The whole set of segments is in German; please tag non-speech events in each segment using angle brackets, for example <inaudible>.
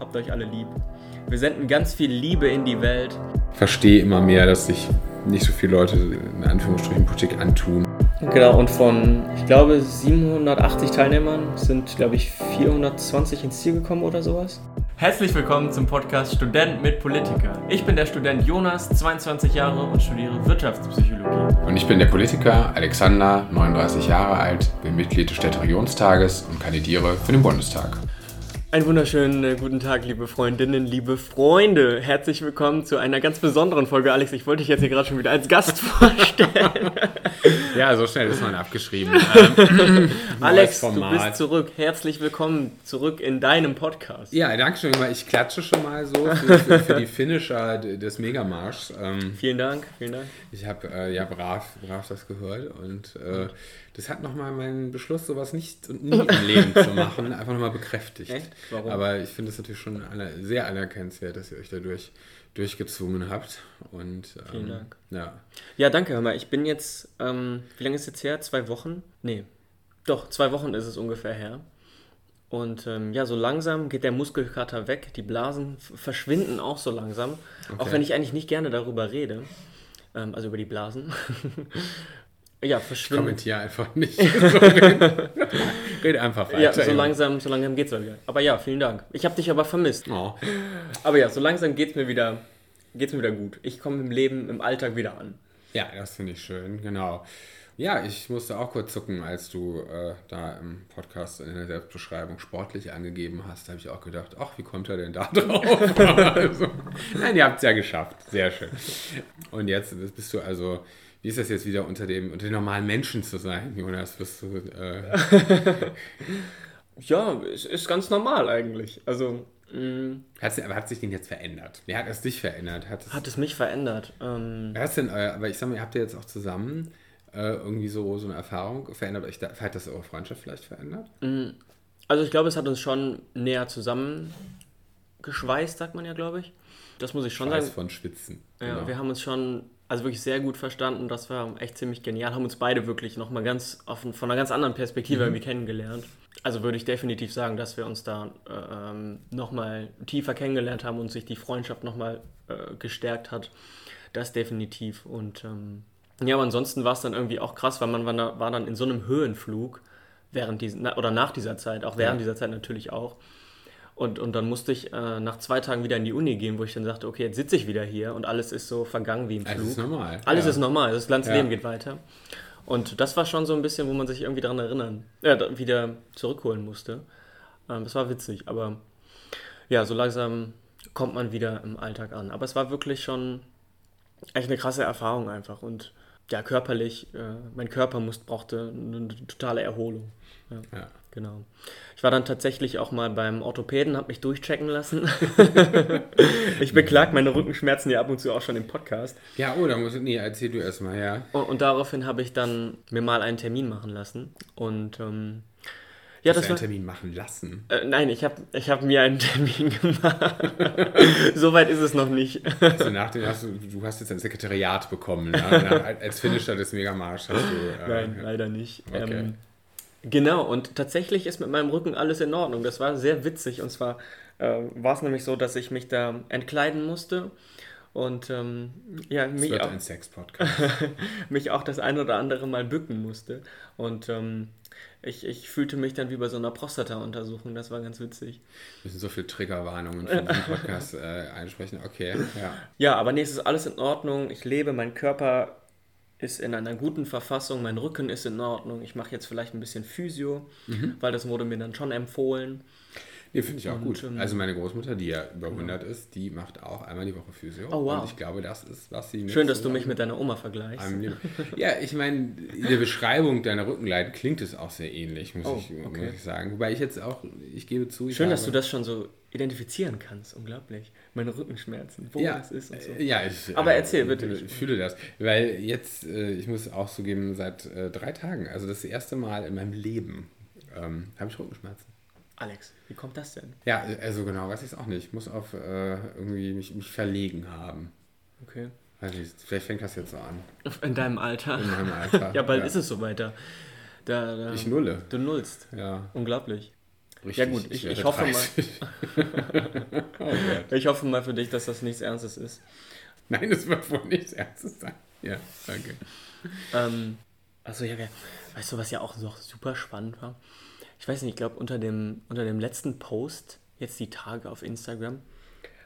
Habt euch alle lieb. Wir senden ganz viel Liebe in die Welt. Ich verstehe immer mehr, dass sich nicht so viele Leute in Anführungsstrichen Politik antun. Genau, und von, ich glaube, 780 Teilnehmern sind, glaube ich, 420 ins Ziel gekommen oder sowas. Herzlich willkommen zum Podcast Student mit Politiker. Ich bin der Student Jonas, 22 Jahre und studiere Wirtschaftspsychologie. Und ich bin der Politiker Alexander, 39 Jahre alt, bin Mitglied des Städteregionstages und kandidiere für den Bundestag. Einen wunderschönen äh, guten Tag, liebe Freundinnen, liebe Freunde. Herzlich willkommen zu einer ganz besonderen Folge. Alex, ich wollte dich jetzt hier gerade schon wieder als Gast <laughs> vorstellen. Ja, so schnell ist man abgeschrieben. <laughs> Ähm, Alex, du bist zurück. Herzlich willkommen zurück in deinem Podcast. Ja, danke schön. Ich klatsche schon mal so für, für, für <laughs> die Finisher des Megamarschs. Ähm, vielen Dank, vielen Dank. Ich habe äh, ja brav, brav das gehört und äh, das hat nochmal meinen Beschluss, sowas nicht und nie im Leben zu <laughs> machen, einfach nochmal bekräftigt. Echt? Warum? Aber ich finde es natürlich schon sehr anerkennenswert, dass ihr euch dadurch durchgezwungen habt. Und, ähm, Vielen Dank. Ja. ja, danke, hör mal. Ich bin jetzt, ähm, wie lange ist es jetzt her? Zwei Wochen? Nee, doch, zwei Wochen ist es ungefähr her. Und ähm, ja, so langsam geht der Muskelkater weg, die Blasen verschwinden auch so langsam. Okay. Auch wenn ich eigentlich nicht gerne darüber rede. Ähm, also über die Blasen. <laughs> Ja, verschwinden. Kommentiere einfach nicht. <laughs> Rede einfach weiter. Ja, so langsam, so langsam geht's wieder. Aber ja, vielen Dank. Ich habe dich aber vermisst. Oh. Aber ja, so langsam geht's mir wieder, geht's mir wieder gut. Ich komme im Leben, im Alltag wieder an. Ja, das finde ich schön, genau. Ja, ich musste auch kurz zucken, als du äh, da im Podcast in der Selbstbeschreibung sportlich angegeben hast. Da habe ich auch gedacht, ach, wie kommt er denn da <laughs> drauf? also, nein, ihr habt es ja geschafft. Sehr schön. Und jetzt bist du also wie ist das jetzt wieder unter dem unter den normalen Menschen zu sein, Jonas? Bist du, äh <laughs> ja, es ist ganz normal eigentlich. Also mm. hat, aber hat sich den jetzt verändert? Wer hat es dich verändert? Hat es, hat es mich verändert? Ähm, denn, äh, aber ich sag mal, ihr habt ja jetzt auch zusammen äh, irgendwie so, so eine Erfahrung verändert. Ich, hat das eure Freundschaft vielleicht verändert? Mm. Also ich glaube, es hat uns schon näher zusammengeschweißt, sagt man ja, glaube ich. Das muss ich schon Schweiß sagen. von Schwitzen. Ja, genau. wir haben uns schon also wirklich sehr gut verstanden. Das war echt ziemlich genial. Haben uns beide wirklich nochmal ganz offen, von einer ganz anderen Perspektive mhm. irgendwie kennengelernt. Also würde ich definitiv sagen, dass wir uns da äh, ähm, nochmal tiefer kennengelernt haben und sich die Freundschaft nochmal äh, gestärkt hat. Das definitiv. Und ähm, ja, aber ansonsten war es dann irgendwie auch krass, weil man war, war dann in so einem Höhenflug während diesen, oder nach dieser Zeit, auch während ja. dieser Zeit natürlich auch. Und, und dann musste ich äh, nach zwei Tagen wieder in die Uni gehen, wo ich dann sagte, okay, jetzt sitze ich wieder hier und alles ist so vergangen wie im Flug. Alles ist normal. Alles ja. ist normal, das ganze ja. Leben geht weiter. Und das war schon so ein bisschen, wo man sich irgendwie daran erinnern, äh, wieder zurückholen musste. Ähm, das war witzig, aber ja, so langsam kommt man wieder im Alltag an. Aber es war wirklich schon echt eine krasse Erfahrung einfach und ja, körperlich, äh, mein Körper muss, brauchte eine totale Erholung. Ja, ja. Genau. Ich war dann tatsächlich auch mal beim Orthopäden, habe mich durchchecken lassen. <laughs> ich beklag meine Rückenschmerzen ja ab und zu auch schon im Podcast. Ja, oh, da muss ich, nee, erzähl du erstmal, ja. Und, und, daraufhin habe ich dann mir mal einen Termin machen lassen und ähm, ja, das einen Termin machen lassen? Äh, nein, ich habe ich hab mir einen <laughs> Termin gemacht. Soweit ist es noch nicht. Also nach dem, hast du, du hast jetzt ein Sekretariat bekommen. <laughs> Nach, als Finisher des Megamarsch hast du. Äh, nein, leider nicht. Okay. Ähm, Genau, und tatsächlich ist mit meinem Rücken alles in Ordnung. Das war sehr witzig. Und zwar äh, war es nämlich so, dass ich mich da entkleiden musste. Und ähm, ja, mich auch, ein Sex-Podcast. <laughs> mich auch das ein oder andere Mal bücken musste. Und ähm, ich, ich fühlte mich dann wie bei so einer Prostata-Untersuchung. Das war ganz witzig. Wir müssen so viele Triggerwarnungen für den Podcast äh, einsprechen. Okay, ja. Ja, aber nee, es ist alles in Ordnung. Ich lebe, mein Körper ist in einer guten Verfassung, mein Rücken ist in Ordnung, ich mache jetzt vielleicht ein bisschen Physio, mhm. weil das wurde mir dann schon empfohlen. Nee, finde ich auch und, gut. Ähm, also meine Großmutter, die ja über 100 ja. ist, die macht auch einmal die Woche Physio. Oh, wow. Und ich glaube, das ist, was sie... Schön, dass du mich mit deiner Oma vergleichst. ja, ich meine, in der Beschreibung deiner Rückenleiden klingt es auch sehr ähnlich, muss, oh, ich, okay. muss ich sagen. Wobei ich jetzt auch, ich gebe zu... Schön, dass du das schon so identifizieren kannst. Unglaublich. Meine Rückenschmerzen, wo ja, das ist und so. Äh, ja, ich, Aber erzähl bitte. Ich fühle das. Weil jetzt, äh, ich muss auch zugeben, seit äh, drei Tagen, also das erste Mal in meinem Leben, ähm, habe ich Rückenschmerzen. Alex, wie kommt das denn? Ja, also genau, weiß ich es auch nicht. Ich muss auf äh, irgendwie mich, mich verlegen haben. Okay. Weiß nicht, vielleicht fängt das jetzt so an. In deinem Alter? In meinem Alter. <laughs> ja, bald ja. ist es so weiter. Da, da, ich nulle. Du nullst. Ja. Unglaublich. Richtig, ja gut, ich, ich, ich hoffe mal. oh <laughs> ich hoffe mal für dich, dass das nichts Ernstes ist. Nein, es wird wohl nichts Ernstes sein. Ja, danke. Ähm, also ja, weißt du, was ja auch noch super spannend war? Ich weiß nicht, ich glaube unter dem, unter dem letzten Post, jetzt die Tage auf Instagram,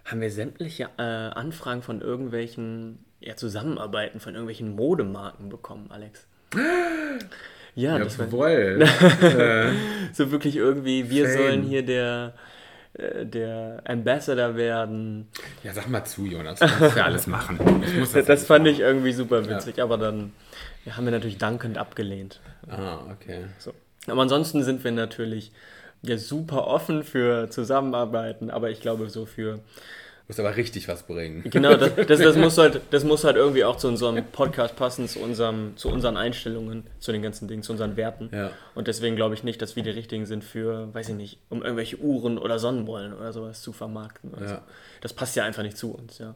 haben wir sämtliche äh, Anfragen von irgendwelchen ja, Zusammenarbeiten von irgendwelchen Modemarken bekommen, Alex. <gasps> Ja, ja das war <laughs> äh, so wirklich irgendwie, wir Fame. sollen hier der äh, der Ambassador werden. Ja, sag mal zu, Jonas. Das muss ja alles machen. das, das fand machen. ich irgendwie super witzig, ja. aber dann ja, haben wir natürlich dankend abgelehnt. Ah, okay. So. Aber ansonsten sind wir natürlich ja, super offen für Zusammenarbeiten, aber ich glaube so für muss aber richtig was bringen. Genau, das, das, das, <laughs> muss halt, das muss halt irgendwie auch zu unserem Podcast passen, zu, unserem, zu unseren Einstellungen, zu den ganzen Dingen, zu unseren Werten. Ja. Und deswegen glaube ich nicht, dass wir die richtigen sind für, weiß ich nicht, um irgendwelche Uhren oder Sonnenbrillen oder sowas zu vermarkten. Ja. Das passt ja einfach nicht zu uns, ja.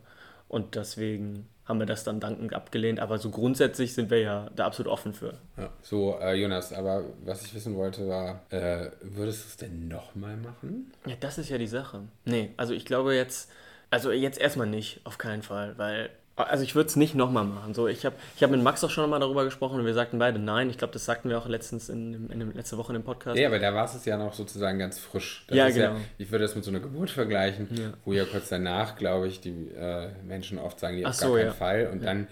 Und deswegen haben wir das dann dankend abgelehnt. Aber so grundsätzlich sind wir ja da absolut offen für. Ja. So, äh, Jonas, aber was ich wissen wollte war, äh, würdest du es denn nochmal machen? Ja, das ist ja die Sache. Nee, also ich glaube jetzt also jetzt erstmal nicht, auf keinen Fall, weil also ich würde es nicht nochmal machen. So, ich habe ich hab mit Max auch schon mal darüber gesprochen und wir sagten beide nein. Ich glaube, das sagten wir auch letztens in, in, in letzte Woche in dem Podcast. Ja, aber da war es ja noch sozusagen ganz frisch. Das ja, genau. Ja, ich würde das mit so einer Geburt vergleichen, ja. wo ja kurz danach, glaube ich, die äh, Menschen oft sagen, ja, auf so, gar keinen ja. Fall. Und dann,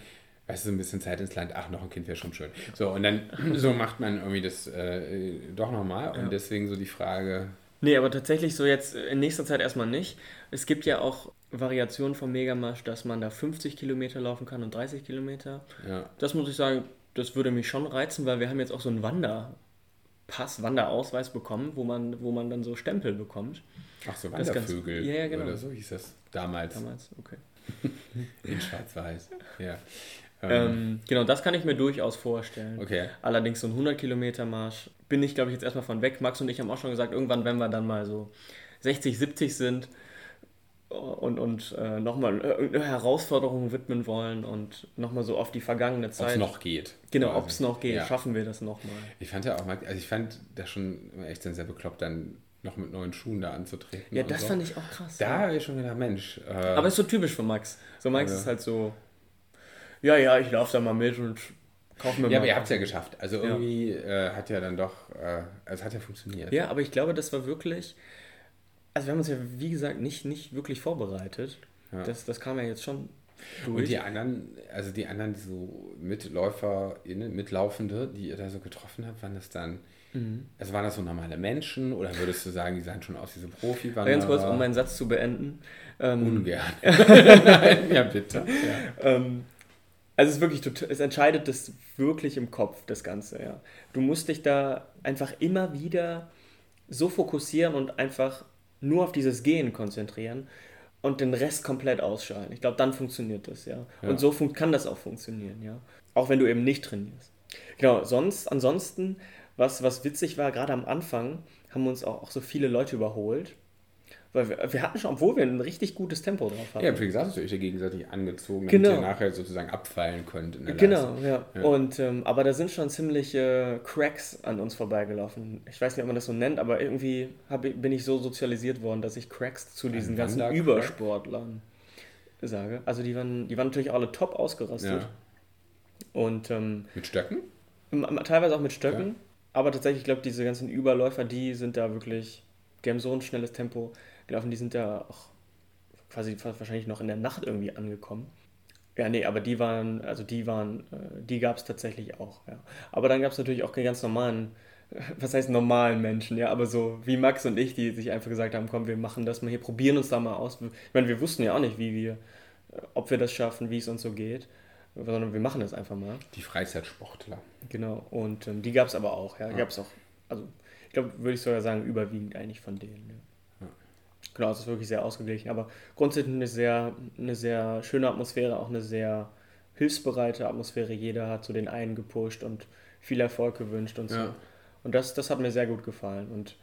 weißt du, so ein bisschen Zeit ins Land, ach, noch ein Kind wäre schon schön. So, und dann <clears throat> so macht man irgendwie das äh, doch nochmal. Und deswegen so die Frage, Nee, aber tatsächlich so jetzt in nächster Zeit erstmal nicht. Es gibt ja auch Variationen vom Megamarsch, dass man da 50 Kilometer laufen kann und 30 Kilometer. Ja. Das muss ich sagen, das würde mich schon reizen, weil wir haben jetzt auch so einen Wanderpass, Wanderausweis bekommen, wo man, wo man dann so Stempel bekommt. Ach so, Wandervögel. Ja, ja, genau. Oder so hieß das damals. Damals, okay. <laughs> In schwarz-weiß, ja. Ähm, ähm, genau, das kann ich mir durchaus vorstellen. Okay. Allerdings so ein 100 Kilometer Marsch bin ich, glaube ich, jetzt erstmal von weg. Max und ich haben auch schon gesagt, irgendwann, wenn wir dann mal so 60, 70 sind und, und äh, nochmal irgendeine Herausforderung widmen wollen und nochmal so auf die vergangene Zeit. Ob es noch geht. Genau, ob es noch geht, ja. schaffen wir das nochmal. Ich fand ja auch, also ich fand das schon echt sehr bekloppt, dann noch mit neuen Schuhen da anzutreten. Ja, das so. fand ich auch krass. Da ja. habe ich schon gedacht, Mensch. Äh, Aber ist so typisch für Max. So Max also, ist halt so, ja, ja, ich laufe da mal mit und kaufe mir mal. Ja, aber ihr habt es ja geschafft. Also irgendwie ja. Äh, hat ja dann doch, äh, also hat ja funktioniert. Ja, aber ich glaube, das war wirklich, also wir haben uns ja, wie gesagt, nicht, nicht wirklich vorbereitet. Ja. Das, das kam ja jetzt schon durch. Und die anderen, also die anderen so MitläuferInnen, Mitlaufende, die ihr da so getroffen habt, waren das dann, mhm. also waren das so normale Menschen oder würdest du sagen, die sahen schon aus wie so profi? Ganz kurz, um meinen Satz zu beenden. Ähm, Ungern. <laughs> ja, bitte. Ja. Ähm, also es ist wirklich, es entscheidet das wirklich im Kopf, das Ganze, ja. Du musst dich da einfach immer wieder so fokussieren und einfach nur auf dieses Gehen konzentrieren und den Rest komplett ausschalten. Ich glaube, dann funktioniert das, ja. ja. Und so kann das auch funktionieren, ja. Auch wenn du eben nicht trainierst. Genau, sonst, ansonsten, was, was witzig war, gerade am Anfang haben uns auch, auch so viele Leute überholt. Weil wir, wir, hatten schon, obwohl wir ein richtig gutes Tempo drauf hatten. Ja, wie gesagt, hast du euch ja gegenseitig angezogen, damit genau. ihr nachher sozusagen abfallen könnt. genau, ja. ja. Und, ähm, aber da sind schon ziemliche Cracks an uns vorbeigelaufen. Ich weiß nicht, ob man das so nennt, aber irgendwie hab, bin ich so sozialisiert worden, dass ich Cracks zu diesen ganzen Übersportlern sage. Also die waren, die waren natürlich alle top ausgerastet. Ja. Und, ähm, mit Stöcken? Teilweise auch mit Stöcken. Ja. Aber tatsächlich, ich glaube, diese ganzen Überläufer, die sind da wirklich, die haben so ein schnelles Tempo gelaufen. Die sind ja auch quasi wahrscheinlich noch in der Nacht irgendwie angekommen. Ja, nee, aber die waren, also die waren, äh, die gab es tatsächlich auch, ja. Aber dann gab es natürlich auch die ganz normalen, <laughs> was heißt normalen Menschen, ja, aber so wie Max und ich, die sich einfach gesagt haben, komm, wir machen das mal hier, probieren uns da mal aus. Ich meine, wir wussten ja auch nicht, wie wir, äh, ob wir das schaffen, wie es uns so geht, sondern wir machen das einfach mal. Die Freizeitsportler. Genau, und ähm, die gab es aber auch, ja, ja. gab es auch, also ich glaube, würde ich sogar sagen, überwiegend eigentlich von denen, ja. Genau, es ist wirklich sehr ausgeglichen. Aber grundsätzlich eine sehr, eine sehr schöne Atmosphäre, auch eine sehr hilfsbereite Atmosphäre. Jeder hat so den einen gepusht und viel Erfolg gewünscht und so. Ja. Und das, das hat mir sehr gut gefallen. Und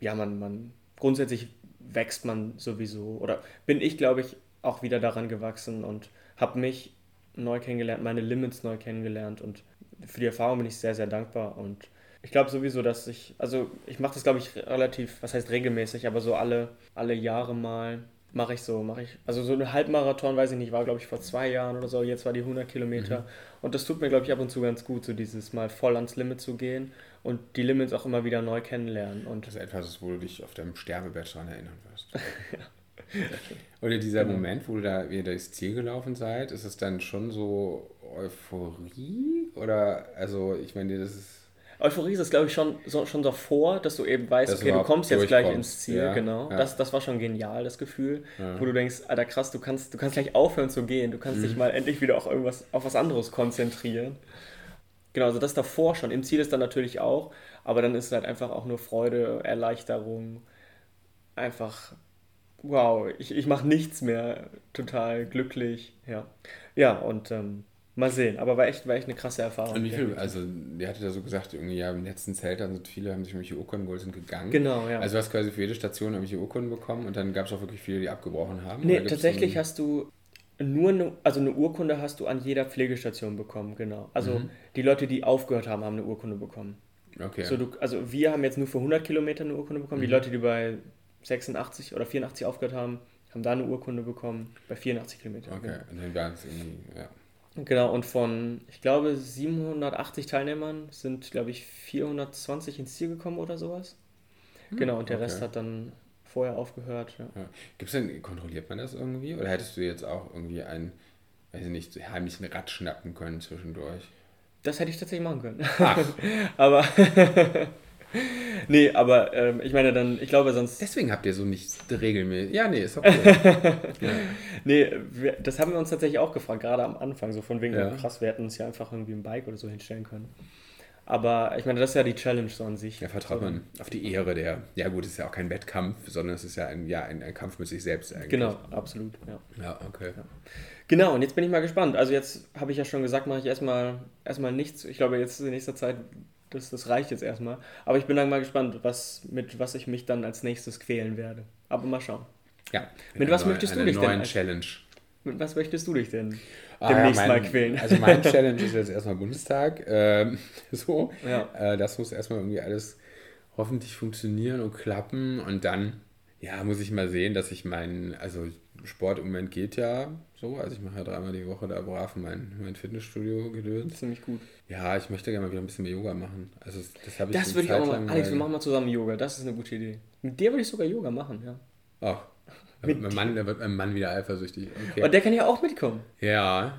ja, man, man grundsätzlich wächst man sowieso. Oder bin ich, glaube ich, auch wieder daran gewachsen und habe mich neu kennengelernt, meine Limits neu kennengelernt. Und für die Erfahrung bin ich sehr, sehr dankbar. Und ich glaube sowieso, dass ich, also ich mache das, glaube ich, relativ, was heißt regelmäßig, aber so alle, alle Jahre mal mache ich so, mache ich, also so eine Halbmarathon, weiß ich nicht, war glaube ich vor zwei Jahren oder so, jetzt war die 100 Kilometer mhm. und das tut mir, glaube ich, ab und zu ganz gut, so dieses mal voll ans Limit zu gehen und die Limits auch immer wieder neu kennenlernen. Und das ist etwas, wo du dich auf deinem Sterbebett daran erinnern wirst. <laughs> ja. Oder dieser genau. Moment, wo du da wieder durchs Ziel gelaufen seid, ist es dann schon so Euphorie? Oder, also, ich meine, das ist Euphorie ist es, glaube ich, schon, so, schon davor, dass du eben weißt, dass okay, du kommst jetzt gleich ins Ziel, ja, genau. Ja. Das, das war schon genial, das Gefühl, ja. wo du denkst, Alter krass, du kannst, du kannst gleich aufhören zu gehen, du kannst mhm. dich mal endlich wieder auf irgendwas, auf was anderes konzentrieren. Genau, also das davor schon. Im Ziel ist dann natürlich auch, aber dann ist es halt einfach auch nur Freude, Erleichterung, einfach, wow, ich, ich mache nichts mehr, total glücklich, ja. Ja, und ähm, Mal sehen, aber war echt, war echt eine krasse Erfahrung. Und wie viel, also der hatte da so gesagt, irgendwie ja im letzten Zelt, also viele haben sich irgendwelche Urkunden geholt, sind gegangen. Genau, ja. Also du hast quasi für jede Station irgendwelche Urkunden bekommen und dann gab es auch wirklich viele, die abgebrochen haben. Nee, tatsächlich hast du nur eine, also eine Urkunde hast du an jeder Pflegestation bekommen, genau. Also mhm. die Leute, die aufgehört haben, haben eine Urkunde bekommen. Okay. So, du, also wir haben jetzt nur für 100 Kilometer eine Urkunde bekommen. Mhm. Die Leute, die bei 86 oder 84 aufgehört haben, haben da eine Urkunde bekommen, bei 84 Kilometern. Okay, genau. und dann waren es irgendwie, ja. Genau, und von, ich glaube, 780 Teilnehmern sind, glaube ich, 420 ins Ziel gekommen oder sowas. Hm, genau, und der okay. Rest hat dann vorher aufgehört. Ja. Ja. Gibt's denn, kontrolliert man das irgendwie? Oder hättest du jetzt auch irgendwie einen, weiß ich nicht, heimlichen Rad schnappen können zwischendurch? Das hätte ich tatsächlich machen können. Ach. <laughs> Aber <laughs> nee, aber ähm, ich meine dann, ich glaube sonst. Deswegen habt ihr so nicht regelmäßig. Ja, nee, ist okay. <laughs> ja. Nee, wir, das haben wir uns tatsächlich auch gefragt, gerade am Anfang, so von wegen, ja. krass, wir hätten uns ja einfach irgendwie ein Bike oder so hinstellen können. Aber ich meine, das ist ja die Challenge so an sich. Ja, vertraut man auf die Ehre der. Ja, gut, es ist ja auch kein Wettkampf, sondern es ist ja ein, ja, ein, ein Kampf mit sich selbst eigentlich. Genau, absolut, ja. Ja, okay. Ja. Genau, und jetzt bin ich mal gespannt. Also, jetzt habe ich ja schon gesagt, mache ich erstmal, erstmal nichts. Ich glaube, jetzt in nächster Zeit das, das reicht jetzt erstmal. Aber ich bin dann mal gespannt, was, mit was ich mich dann als nächstes quälen werde. Aber mal schauen. Ja. Mit was neue, möchtest du dich denn? Challenge. Mit was möchtest du dich denn ah, demnächst ja, mein, mal quälen? Also mein <laughs> Challenge ist jetzt erstmal Bundestag. Ähm, <laughs> so. Ja. Äh, das muss erstmal irgendwie alles hoffentlich funktionieren und klappen. Und dann, ja, muss ich mal sehen, dass ich meinen, also Sport im Moment geht ja so. Also ich mache ja dreimal die Woche da brav mein, mein Fitnessstudio gedöns. Ziemlich gut. Ja, ich möchte gerne mal wieder ein bisschen mehr Yoga machen. Also das habe ich Das würde ich auch mal. Alex, wir machen mal zusammen Yoga. Das ist eine gute Idee. Mit dir würde ich sogar Yoga machen, ja. Ach. Da wird, mein Mann, da wird mein Mann wieder eifersüchtig. Okay. Und der kann ja auch mitkommen. Ja.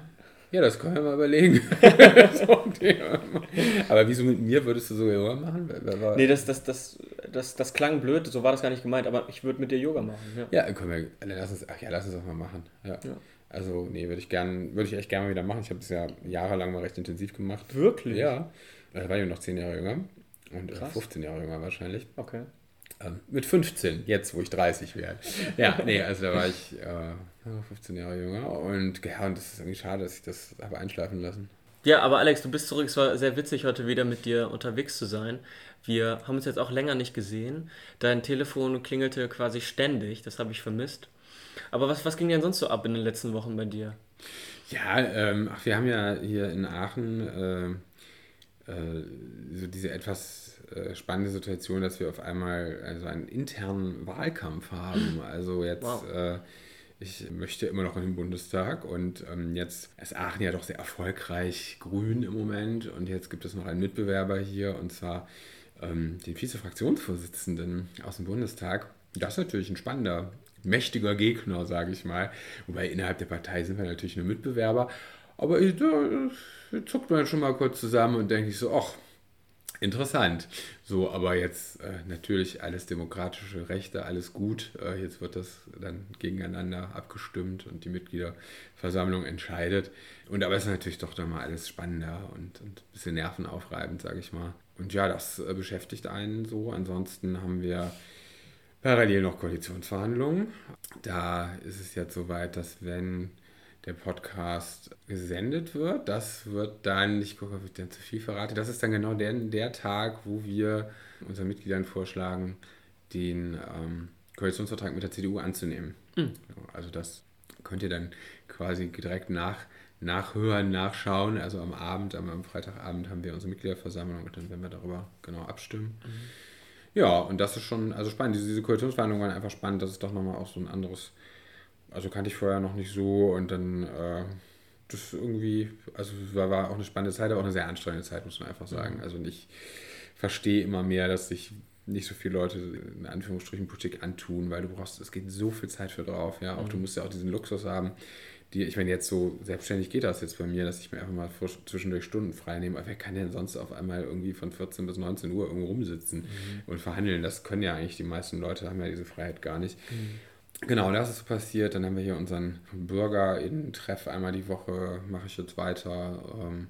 Ja, das können wir mal überlegen. <laughs> <laughs> aber wieso mit mir würdest du sogar Yoga machen? Nee, das, das, das, das, das klang blöd, so war das gar nicht gemeint, aber ich würde mit dir Yoga machen. Ja, ja können wir, lass uns, ach ja, lass uns das mal machen. Ja. ja. Also, nee, würde ich gern, würde ich echt gerne mal wieder machen. Ich habe es ja jahrelang mal recht intensiv gemacht. Wirklich? Ja. Da war ich noch 10 Jahre jünger. Und Krass. 15 Jahre jünger wahrscheinlich. Okay. Ähm, mit 15, jetzt wo ich 30 werde. Ja, nee, also da war ich äh, 15 Jahre jünger. Und ja, und das ist irgendwie schade, dass ich das habe einschlafen lassen. Ja, aber Alex, du bist zurück. Es war sehr witzig, heute wieder mit dir unterwegs zu sein. Wir haben uns jetzt auch länger nicht gesehen. Dein Telefon klingelte quasi ständig. Das habe ich vermisst. Aber was, was ging denn sonst so ab in den letzten Wochen bei dir? Ja, ähm, ach, wir haben ja hier in Aachen äh, äh, so diese etwas äh, spannende Situation, dass wir auf einmal also einen internen Wahlkampf haben. Also jetzt, wow. Äh, ich möchte immer noch in den Bundestag und ähm, jetzt ist Aachen ja doch sehr erfolgreich grün im Moment und jetzt gibt es noch einen Mitbewerber hier und zwar ähm, den Vize-Fraktionsvorsitzenden aus dem Bundestag. Das ist natürlich ein spannender mächtiger Gegner, sage ich mal. Wobei innerhalb der Partei sind wir natürlich nur Mitbewerber. Aber ich, da zuckt man schon mal kurz zusammen und denke ich so, ach, interessant. So, aber jetzt äh, natürlich alles demokratische Rechte, alles gut. Äh, jetzt wird das dann gegeneinander abgestimmt und die Mitgliederversammlung entscheidet. Und aber es ist natürlich doch dann mal alles spannender und, und ein bisschen nervenaufreibend, sage ich mal. Und ja, das äh, beschäftigt einen so. Ansonsten haben wir parallel noch Koalitionsverhandlungen. Da ist es jetzt soweit, dass wenn der Podcast gesendet wird, das wird dann, ich gucke, ob ich dann zu viel verrate, das ist dann genau der, der Tag, wo wir unseren Mitgliedern vorschlagen, den ähm, Koalitionsvertrag mit der CDU anzunehmen. Mhm. Also das könnt ihr dann quasi direkt nach nachhören, nachschauen. Also am Abend, am, am Freitagabend haben wir unsere Mitgliederversammlung und dann werden wir darüber genau abstimmen. Mhm. Ja, und das ist schon, also spannend. Diese, diese Koalitionsverhandlungen waren einfach spannend. Das ist doch nochmal auch so ein anderes, also kannte ich vorher noch nicht so und dann äh, das irgendwie, also war, war auch eine spannende Zeit, aber auch eine sehr anstrengende Zeit, muss man einfach sagen. Mhm. Also ich verstehe immer mehr, dass sich nicht so viele Leute in Anführungsstrichen Politik antun, weil du brauchst, es geht so viel Zeit für drauf, ja. Auch mhm. du musst ja auch diesen Luxus haben, die, ich meine, jetzt so selbstständig geht das jetzt bei mir, dass ich mir einfach mal zwischendurch Stunden frei nehme. Aber wer kann denn sonst auf einmal irgendwie von 14 bis 19 Uhr irgendwo rumsitzen mhm. und verhandeln? Das können ja eigentlich die meisten Leute, haben ja diese Freiheit gar nicht. Mhm. Genau, das ist passiert. Dann haben wir hier unseren BürgerInnen-Treff einmal die Woche, mache ich jetzt weiter. Ähm,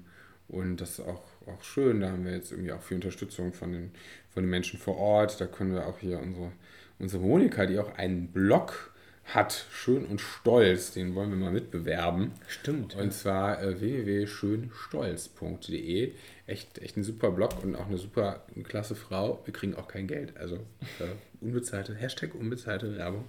und das ist auch, auch schön. Da haben wir jetzt irgendwie auch viel Unterstützung von den, von den Menschen vor Ort. Da können wir auch hier unsere, unsere Monika, die auch einen Blog hat, schön und stolz, den wollen wir mal mitbewerben. Stimmt. Und ja. zwar äh, www.schönstolz.de. Echt, echt ein super Blog und auch eine super eine klasse Frau. Wir kriegen auch kein Geld. Also äh, unbezahlte, Hashtag unbezahlte Werbung.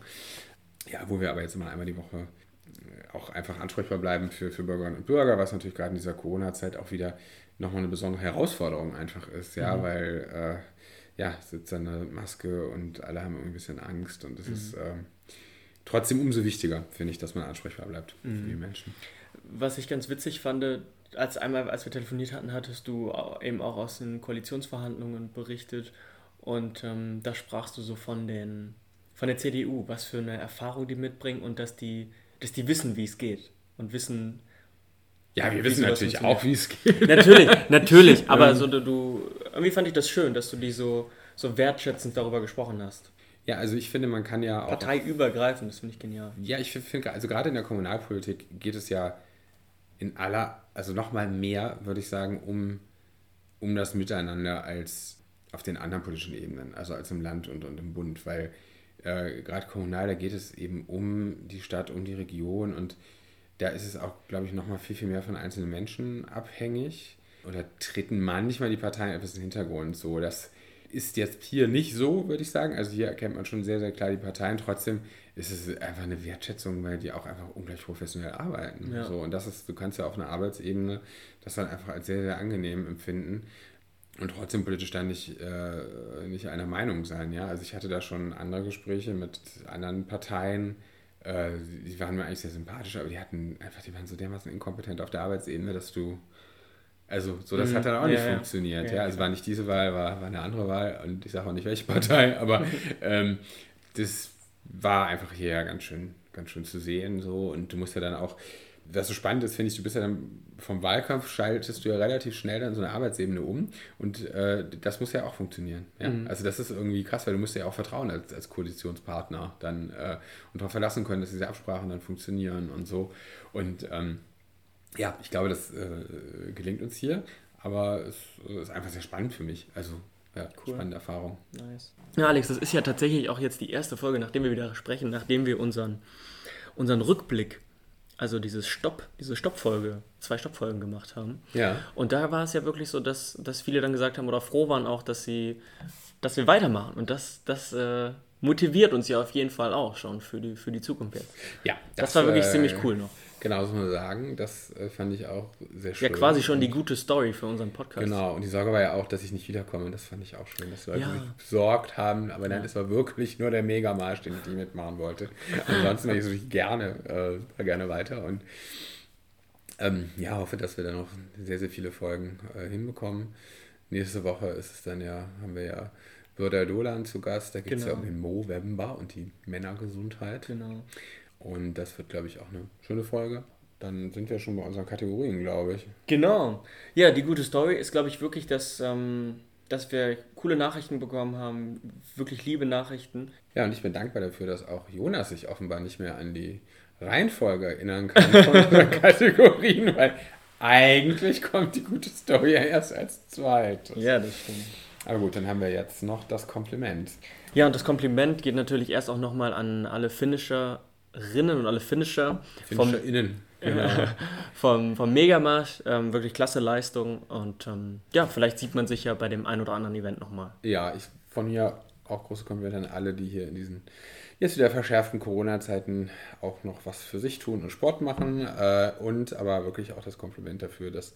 Ja, wo wir aber jetzt immer einmal die Woche äh, auch einfach ansprechbar bleiben für, für Bürgerinnen und Bürger, was natürlich gerade in dieser Corona-Zeit auch wieder nochmal eine besondere Herausforderung einfach ist, ja, mhm. weil äh, ja, sitzt eine Maske und alle haben irgendwie ein bisschen Angst und es mhm. ist äh, trotzdem umso wichtiger, finde ich, dass man ansprechbar bleibt mhm. für die Menschen. Was ich ganz witzig fand, als einmal, als wir telefoniert hatten, hattest du eben auch aus den Koalitionsverhandlungen berichtet und ähm, da sprachst du so von den von der CDU, was für eine Erfahrung die mitbringen und dass die, dass die wissen, wie es geht und wissen. Ja, wir wissen natürlich auch, wie es geht. Natürlich, natürlich, aber so du, irgendwie fand ich das schön, dass du die so, so wertschätzend darüber gesprochen hast. Ja, also ich finde, man kann ja auch. Parteiübergreifend, das finde ich genial. Ja, ich finde, also gerade in der Kommunalpolitik geht es ja in aller, also nochmal mehr, würde ich sagen, um, um das Miteinander als auf den anderen politischen Ebenen, also als im Land und, und im Bund, weil äh, gerade kommunal, da geht es eben um die Stadt, um die Region und da ist es auch, glaube ich, nochmal viel, viel mehr von einzelnen Menschen abhängig oder treten manchmal die Parteien etwas in den Hintergrund, so dass ist jetzt hier nicht so, würde ich sagen. Also hier erkennt man schon sehr, sehr klar die Parteien. Trotzdem ist es einfach eine Wertschätzung, weil die auch einfach ungleich professionell arbeiten. Ja. So, und das ist, du kannst ja auf einer Arbeitsebene das dann einfach als sehr, sehr angenehm empfinden und trotzdem politisch dann nicht, äh, nicht einer Meinung sein. Ja? Also ich hatte da schon andere Gespräche mit anderen Parteien, äh, die waren mir eigentlich sehr sympathisch, aber die hatten einfach, die waren so dermaßen inkompetent auf der Arbeitsebene, dass du also, so das mhm. hat dann auch nicht ja, funktioniert. Ja, ja. Also war nicht diese Wahl, war, war eine andere Wahl und ich sage auch nicht welche Partei, <laughs> aber ähm, das war einfach hier ganz schön, ganz schön zu sehen. So. Und du musst ja dann auch, was so spannend ist, finde ich, du bist ja dann vom Wahlkampf schaltest du ja relativ schnell dann so eine Arbeitsebene um und äh, das muss ja auch funktionieren. Ja? Mhm. Also das ist irgendwie krass, weil du musst ja auch vertrauen als, als Koalitionspartner dann äh, und darauf verlassen können, dass diese Absprachen dann funktionieren und so. Und ähm, ja, ich glaube, das äh, gelingt uns hier, aber es ist einfach sehr spannend für mich. Also, ja, cool. spannende Erfahrung. Nice. Ja, Alex, das ist ja tatsächlich auch jetzt die erste Folge, nachdem wir wieder sprechen, nachdem wir unseren, unseren Rückblick, also dieses Stopp, diese Stoppfolge, zwei Stoppfolgen gemacht haben. Ja. Und da war es ja wirklich so, dass, dass viele dann gesagt haben oder froh waren auch, dass sie, dass wir weitermachen. Und das, das äh, motiviert uns ja auf jeden Fall auch schon für die, für die Zukunft jetzt. Ja. Das, das war wirklich äh, ziemlich cool noch. Genau, muss man sagen. Das äh, fand ich auch sehr schön. Ja, quasi schon die gute Story für unseren Podcast. Genau, und die Sorge war ja auch, dass ich nicht wiederkomme. Das fand ich auch schön, dass Leute ja. sich besorgt haben. Aber nein, es war wirklich nur der Megamarsch, den ich mitmachen wollte. Ansonsten wäre ich natürlich gerne, äh, gerne weiter. Und ähm, ja, hoffe, dass wir dann noch sehr, sehr viele Folgen äh, hinbekommen. Nächste Woche ist es dann ja, haben wir ja Bürder Dolan zu Gast. Da geht es genau. ja um den Movember und die Männergesundheit. Genau. Und das wird, glaube ich, auch eine schöne Folge. Dann sind wir schon bei unseren Kategorien, glaube ich. Genau. Ja, die gute Story ist, glaube ich, wirklich, dass, ähm, dass wir coole Nachrichten bekommen haben, wirklich liebe Nachrichten. Ja, und ich bin dankbar dafür, dass auch Jonas sich offenbar nicht mehr an die Reihenfolge erinnern kann von <laughs> unseren Kategorien, weil eigentlich kommt die gute Story ja erst als zweites. Ja, das stimmt. Aber gut, dann haben wir jetzt noch das Kompliment. Ja, und das Kompliment geht natürlich erst auch nochmal an alle Finisher Rinnen und alle Finisher. FinisherInnen. <laughs> Genau. vom, vom Megamarsch. Ähm, wirklich klasse Leistung. Und ähm, ja, vielleicht sieht man sich ja bei dem ein oder anderen Event nochmal. Ja, ich von mir auch große Komplimente an alle, die hier in diesen jetzt wieder verschärften Corona-Zeiten auch noch was für sich tun und Sport machen. Äh, und aber wirklich auch das Kompliment dafür, dass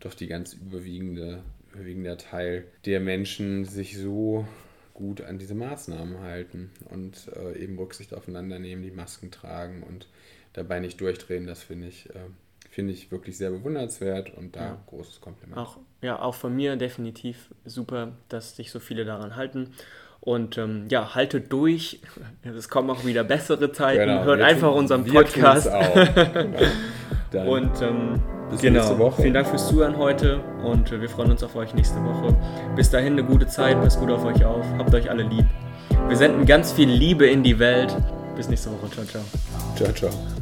doch die ganz überwiegende, überwiegende Teil der Menschen sich so gut an diese Maßnahmen halten und äh, eben Rücksicht aufeinander nehmen, die Masken tragen und dabei nicht durchdrehen. Das finde ich, äh, finde ich wirklich sehr bewundernswert und da ja. großes Kompliment. Auch, ja, auch von mir definitiv super, dass sich so viele daran halten. Und ähm, ja, haltet durch. <laughs> Es kommen auch wieder bessere Zeiten. Genau, Hört einfach unseren Podcast. <laughs> und ähm, bis genau. nächste Woche. Vielen Dank fürs Zuhören heute und äh, wir freuen uns auf euch nächste Woche. Bis dahin eine gute Zeit, passt gut auf euch auf, habt euch alle lieb. Wir senden ganz viel Liebe in die Welt. Bis nächste Woche. Ciao, ciao. Ciao, ciao.